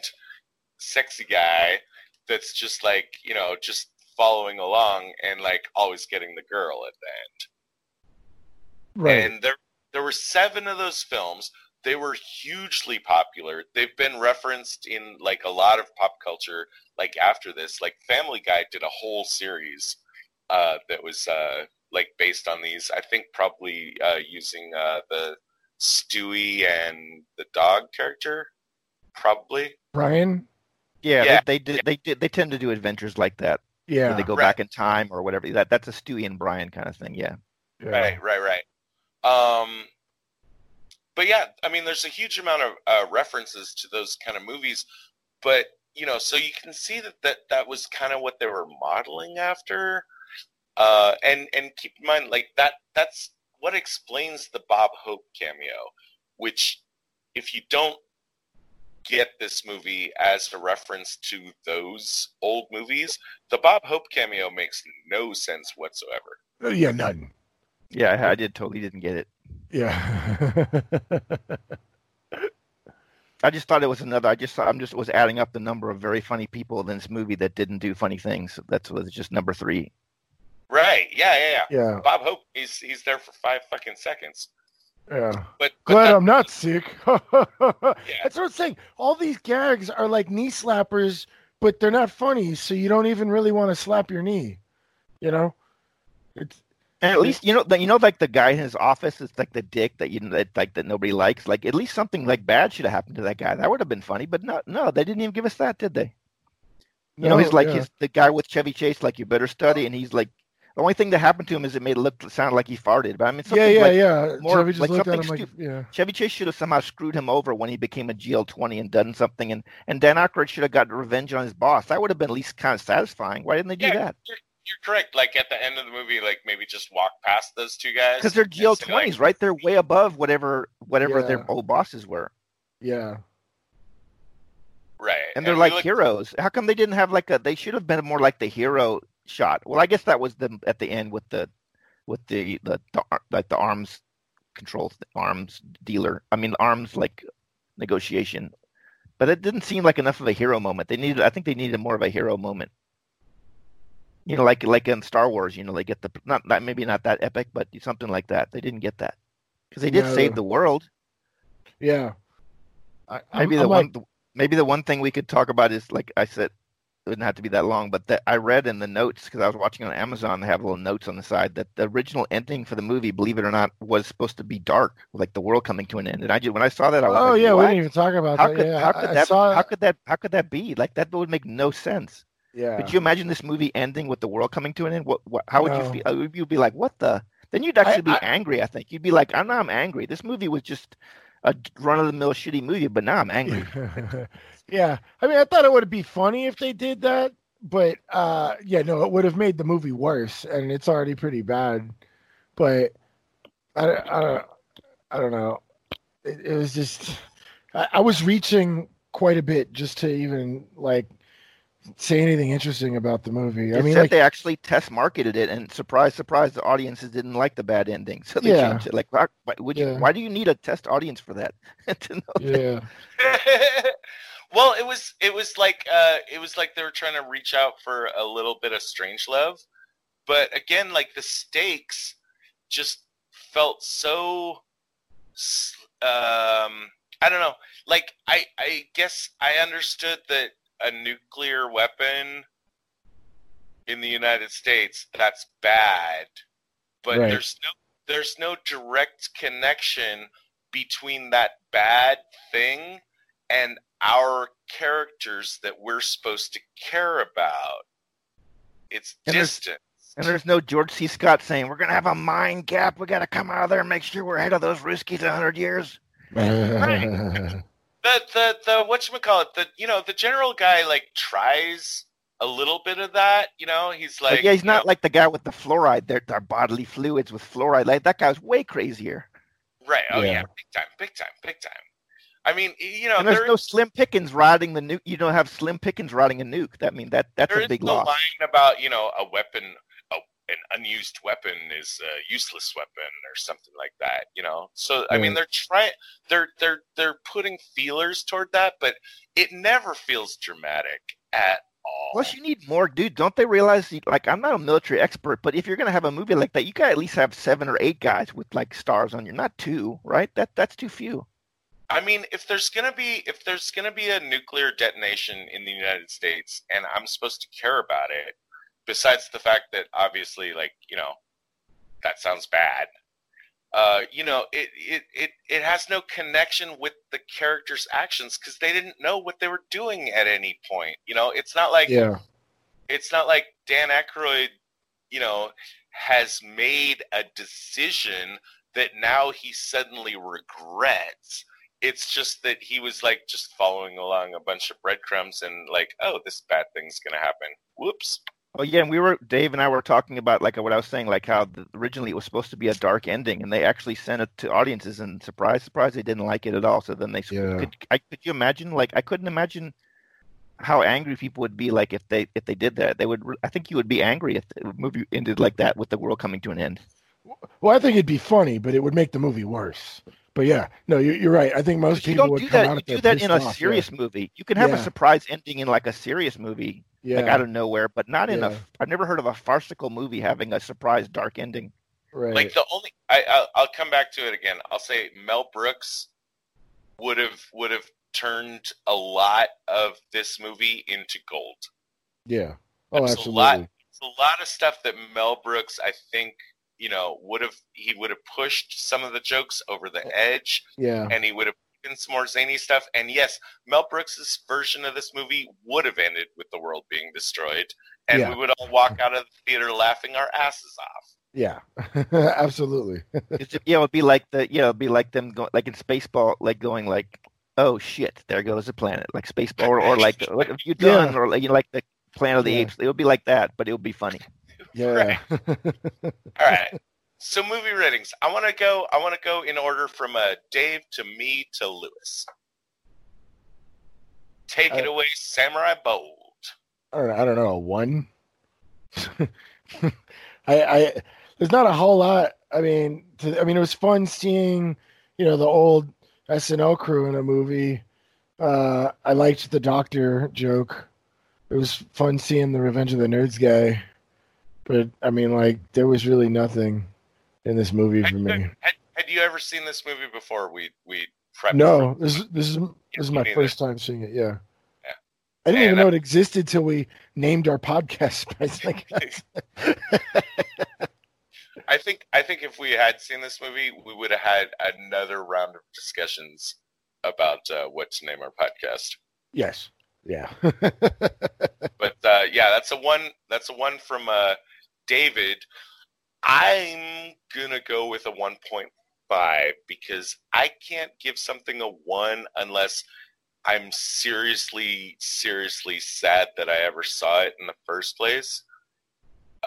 sexy guy that's just like you know, just following along and like always getting the girl at the end. Right. And there there were seven of those films. they were hugely popular. They've been referenced in like a lot of pop culture. Like after this, like Family Guy did a whole series uh, that was uh, like based on these. I think probably uh, using uh, the Stewie and the dog character, probably. Brian. Yeah, Yeah. They, they did. They did. They tend to do adventures like that. Yeah. Where they go Right. back in time or whatever. That that's a Stewie and Brian kind of thing. Yeah. yeah. Right, right, right. Um, but yeah, I mean, there's a huge amount of uh, references to those kind of movies, but you know, so you can see that that, that was kind of what they were modeling after. Uh, and and keep in mind, like that that's what explains the Bob Hope cameo, which if you don't get this movie as a reference to those old movies, the Bob Hope cameo makes no sense whatsoever. Uh, Yeah, none. Yeah, I, I did totally didn't get it. Yeah. I just thought it was another. I just thought- I'm just was adding up the number of very funny people in this movie that didn't do funny things. That's was just number three. Right? Yeah, yeah, yeah. yeah. Bob Hope, he's he's there for five fucking seconds. Yeah. But, but Glad that- I'm not sick. yeah, That's what I'm saying. All these gags are like knee slappers, but they're not funny, so you don't even really want to slap your knee. You know? It's And at least you know that you know like the guy in his office is like the dick that you that like that nobody likes. Like at least something like bad should have happened to that guy. That would have been funny. But no, no, they didn't even give us that, did they? You know, he's like yeah. his the guy with Chevy Chase. Like you better study, and he's like the only thing that happened to him is it made it look sound like he farted. But I mean, Yeah, something yeah, like, yeah. more Chevy just like looked at him something like, yeah. Chevy Chase should have somehow screwed him over when he became a GL20 and done something, and and Dan Aykroyd should have got revenge on his boss. That would have been at least kind of satisfying. Why didn't they do Yeah, that? You're, you're correct. Like at the end of the movie, like maybe just walk past those two guys Because they're GL20s, like, right? They're way above whatever whatever Yeah. their old bosses were, Yeah. Right, and they're we like look- heroes. How come they didn't have like a? They should have been more like the hero shot. Well, I guess that was the at the end with the with the the, the like the arms control the arms dealer. I mean arms like negotiation. But it didn't seem like enough of a hero moment. They needed I think they needed more of a hero moment. You know, like like in Star Wars, you know, they get the not, not maybe not that epic, but something like that. They didn't get that because they did No. save the world. Yeah. I, Maybe I'm- the I'm one maybe the one thing we could talk about is like I said, it wouldn't have to be that long, but that I read in the notes because I was watching on Amazon. They have little notes on the side that the original ending for the movie, believe it or not, was supposed to be dark, like the world coming to an end. And I just when I saw that, I was oh like, yeah, we didn't even talk about how that. could yeah, how could I that saw- how could that how could that be? Like that would make no sense. yeah. Could you imagine this movie ending with the world coming to an end? What, what how would No. you feel? You'd be like, what the? Then you'd actually be I- angry. I think you'd be like, I'm I'm angry. This movie was just a run of the mill shitty movie, but now I'm angry. yeah. I mean, I thought it would be funny if they did that, but uh, yeah, no, it would have made the movie worse, and it's already pretty bad. But I, I don't, I don't know. It, it was just, I, I was reaching quite a bit just to even like say anything interesting about the movie. I It mean, said like, they actually test marketed it, and surprise, surprise, the audiences didn't like the bad ending, so they Yeah. changed it. Like, why, why would you? Yeah. Why do you need a test audience for that? to know that- yeah, well, it was it was like uh, it was like they were trying to reach out for a little bit of Strangelove, but again, like the stakes just felt so. Um, I don't know. Like I I guess I understood that a nuclear weapon in the United States that's bad, but Right. there's no there's no direct connection between that bad thing and our characters that we're supposed to care about. It's And there's- distant. And there's no George C. Scott saying we're gonna have a mind gap. We got to come out of there and make sure we're ahead of those Ruskies a hundred years. The the the whatchamacallit, the you know, the general guy like tries a little bit of that, you know, he's But like yeah, he's you not know, like the guy with the fluoride. They're, they're bodily fluids with fluoride. Like that guy's way crazier. right, oh yeah. Yeah. big time, big time, big time. I mean, you know, and there's there, no Slim Pickens riding the nuke. You don't have Slim Pickens riding a nuke. That mean that that's there a is big no loss. line about, you know, a weapon a, an unused weapon is a useless weapon or something like that, you know. So I mean they're trying they're they're they're putting feelers toward that, but it never feels dramatic at all. Plus, you need more, dude. Don't they realize? Like, I'm not a military expert, but if you're gonna have a movie like that, you gotta at least have seven or eight guys with like stars on you, not two, right? That that's too few. I mean, if there's gonna be if there's gonna be a nuclear detonation in the United States, and I'm supposed to care about it, besides the fact that obviously, like you know, that sounds bad. Uh, you know, it, it it it has no connection with the characters' actions because they didn't know what they were doing at any point. You know, it's not like Yeah. it's not like Dan Aykroyd, you know, has made a decision that now he suddenly regrets. It's just that he was like just following along a bunch of breadcrumbs and like, oh, this bad thing's gonna happen. Whoops. Oh yeah, and we were Dave and I were talking about like what I was saying, like how the, originally it was supposed to be a dark ending, and they actually sent it to audiences, and surprise, surprise, they didn't like it at all. So then they Yeah. could, I, could you imagine? Like I couldn't imagine how angry people would be like if they if they did that. They would. I think you would be angry if the movie ended like that with the world coming to an end. Well, I think it'd be funny, but it would make the movie worse. But yeah, no, you're, you're right. I think most people don't would do come that. out You do that in a off, yeah. serious movie. You can have Yeah. a surprise ending in like a serious movie, Yeah, like out of nowhere, but not in Yeah. a. I've never heard of a farcical movie having a surprise dark ending. right. Like the only I I'll, I'll come back to it again. I'll say Mel Brooks would have would have turned a lot of this movie into gold. yeah. Oh, It's a lot. A lot of stuff that Mel Brooks, I think, you know, would have he would have pushed some of the jokes over the oh. edge, Yeah. and he would have put in some more zany stuff. And yes, Mel Brooks's version of this movie would have ended with the world being destroyed, and Yeah. we would all walk out of the theater laughing our asses off. Yeah. absolutely. It's, yeah, it would be like the yeah, it'd be like them going like in Spaceball, like going like, oh shit, there goes the planet, like Spaceball, or, or like what have you Yeah. done, or like you know, like the Planet of the Yeah. Apes. It would be like that, but it would be funny. Yeah. All right. So movie ratings. I want to go. I want to go in order from uh, Dave to me to Lewis. Take it Uh, away, Samurai Bold. I don't know, I don't know, one. I, I, there's not a whole lot. I mean, to, I mean, it was fun seeing, you know, the old SNL crew in a movie. Uh, I liked the doctor joke. It was fun seeing the Revenge of the Nerds guy, but I mean, like, there was really nothing in this movie for Had, me. had, had you ever seen this movie before? We we prepped No, this is this is this is my first time seeing it. Yeah. Yeah. I didn't And even I- know it existed till we named our podcast Spice Like Us. I think I think if we had seen this movie, we would have had another round of discussions about uh, what to name our podcast. Yes. Yeah. But uh, yeah, that's a one. That's a one from uh, David. I'm gonna go with a 1.5 because I can't give something a one unless I'm seriously, seriously sad that I ever saw it in the first place.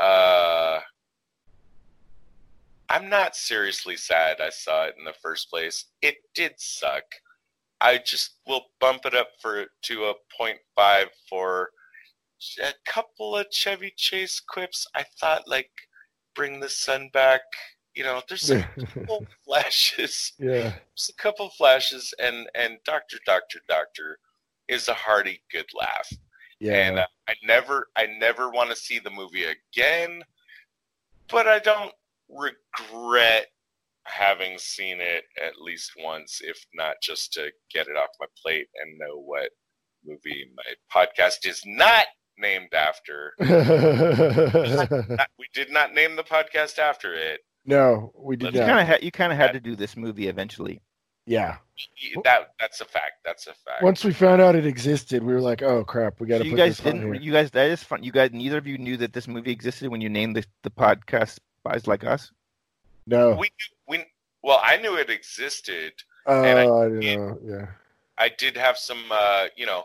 Uh, I'm not seriously sad I saw it in the first place. It did suck. I just will bump it up for to a 0.5 for a couple of Chevy Chase quips. I thought like bring the sun back. You know, there's a couple flashes. yeah. There's a couple flashes, and and Doctor Doctor Doctor is a hearty good laugh. And Yeah. uh, I never I never want to see the movie again, but I don't regret having seen it at least once, if not just to get it off my plate and know what movie my podcast is not named after. We did not name the podcast after it. no, we did You not. kind of had you kind of had to do this movie eventually. Yeah. That that's a fact. That's a fact. Once we found out it existed, we were like, "Oh crap, we got So to you put guys this on didn't. here." You guys that is fun. You guys neither of you knew that this movie existed when you named the the podcast "Spies Like Us." No. we we well, I knew it existed. Oh, and I- I, don't know. Yeah. I did have some, uh, you know,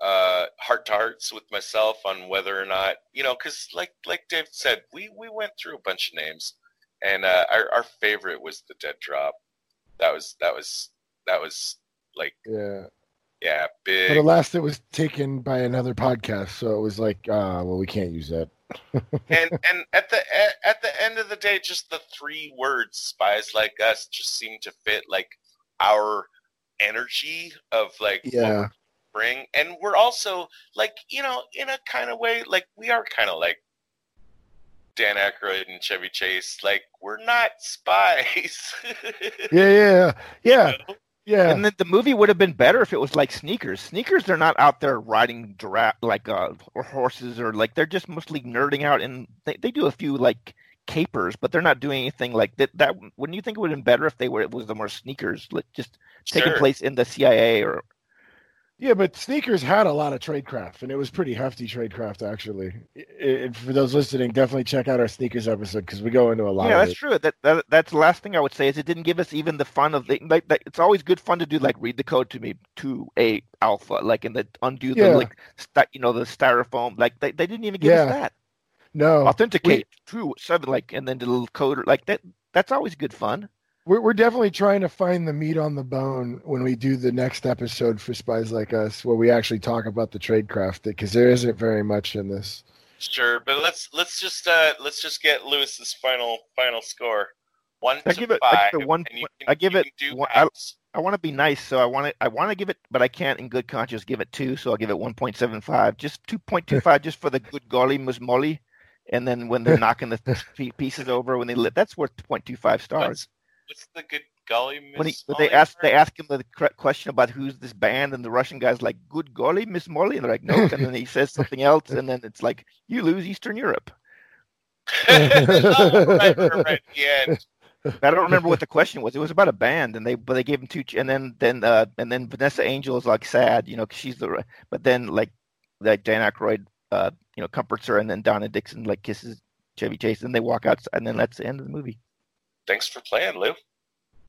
uh, heart to hearts with myself on whether or not, you know, because like like Dave said, we we went through a bunch of names, and uh, our our favorite was the Dead Drop. That was that was that was like Yeah. yeah But big. at last it was taken by another podcast, so it was like, ah, well, we can't use that. and and at the at, at the end of the day, just the three words "spies like us" just seem to fit like our energy of like Yeah. We're bring, and we're also like you know in a kind of way like we are kind of like Dan Aykroyd and Chevy Chase. Like we're not spies. Yeah, yeah, yeah. Yeah. And then the movie would have been better if it was like sneakers. Sneakers, they're not out there riding giraffe like uh or horses or like they're just mostly nerding out and they, they do a few like capers, but they're not doing anything like that. That wouldn't you think it would have been better if they were it was the more sneakers like just taking Sure. place in the CIA or Yeah, but sneakers had a lot of tradecraft, and it was pretty hefty tradecraft actually. For those listening, definitely check out our sneakers episode because we go into a lot yeah, of that's it. true. That, that that's the last thing I would say is it didn't give us even the fun of the like. it's always good fun to do like read the code to me to a alpha like and the undo the like st- you know the styrofoam like they, they didn't even give Yeah. us that No, authenticate true seven like and then the little code like that. That's always good fun. We're we're definitely trying to find the meat on the bone when we do the next episode for Spies Like Us, where we actually talk about the tradecraft, because there isn't very much in this. Sure, but let's let's just uh let's just get Lewis's final final score. One I give it- I five. give it one and you point- can- I give it do one- I- I want to be nice, so I want to I want to give it, but I can't in good conscience give it two, so I'll give it one point seven five, just two point two five, just for the good golly Miss Molly, and then when they're knocking the pieces over when they lit, that's worth point two five stars. What's the good golly Miss When, he, when they ask part? they ask him the question about who's this band, and the Russian guy's like, "Good golly, Miss Molly," and they're like, "No," and then he says something else, and then it's like, "You lose Eastern Europe." oh, right, right, right, at the end. I don't remember what the question was. It was about a band, and they but they gave him two, and then then uh and then Vanessa Angel is like sad, you know, 'cause she's the but then like like Dan Aykroyd, uh, you know, comforts her, and then Donna Dixon like kisses Chevy Chase, and they walk out, and then that's the end of the movie. Thanks for playing, Lou.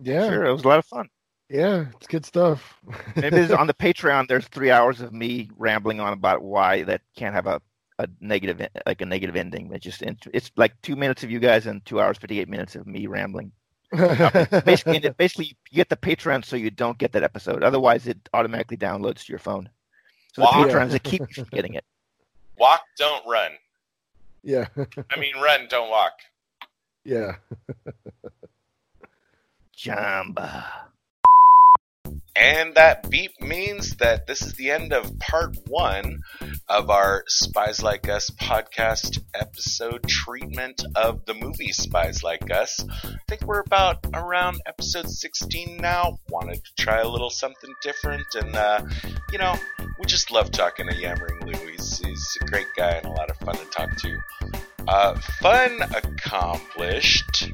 Yeah, Sure, it was a lot of fun. yeah, it's good stuff. Maybe on the Patreon, there's three hours of me rambling on about why that can't have a a negative like a negative ending. It's just it's like two minutes of you guys and two hours fifty eight minutes of me rambling. Basically, basically you get the Patreon so you don't get that episode. Otherwise, it automatically downloads to your phone. So the Wow. Patreons that keep you from getting it. Walk, don't run. yeah, I mean, run, don't walk. Yeah. Jamba. And that beep means that this is the end of part one of our Spies Like Us podcast episode treatment of the movie Spies Like Us. I think we're about around episode 16 now. Wanted to try a little something different, and uh, you know, we just love talking to Yammering Lou. He's, he's a great guy and a lot of fun to talk to. Uh, fun accomplished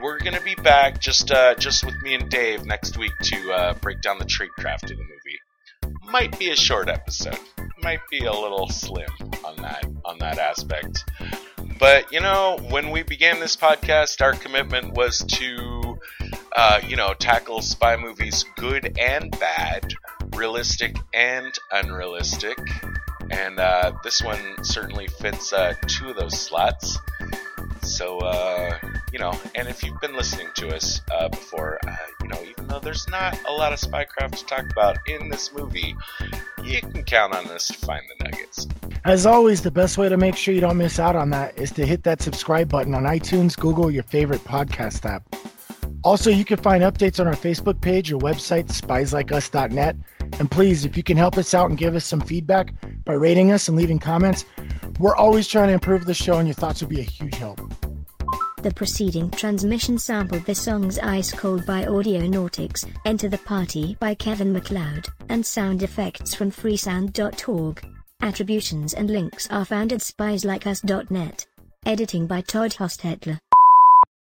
we're gonna be back just uh, just with me and Dave next week to uh, break down the trade craft of the movie. Might be a short episode. Might be a little slim on that on that aspect. But you know, when we began this podcast, our commitment was to uh, you know tackle spy movies, good and bad, realistic and unrealistic. And uh, this one certainly fits uh, two of those slots. So, uh, you know, and if you've been listening to us uh, before, uh, you know, even though there's not a lot of spycraft to talk about in this movie, you can count on us to find the nuggets. As always, the best way to make sure you don't miss out on that is to hit that subscribe button on iTunes, Google, your favorite podcast app. Also, you can find updates on our Facebook page or website, spieslikeus.net. And please, if you can help us out and give us some feedback by rating us and leaving comments, we're always trying to improve the show, and your thoughts would be a huge help. The preceding transmission sampled the songs Ice Cold by Audio Audionautix, Enter the Party by Kevin MacLeod, and sound effects from freesound.org. Attributions and links are found at spieslikeus.net. Editing by Todd Hostetler.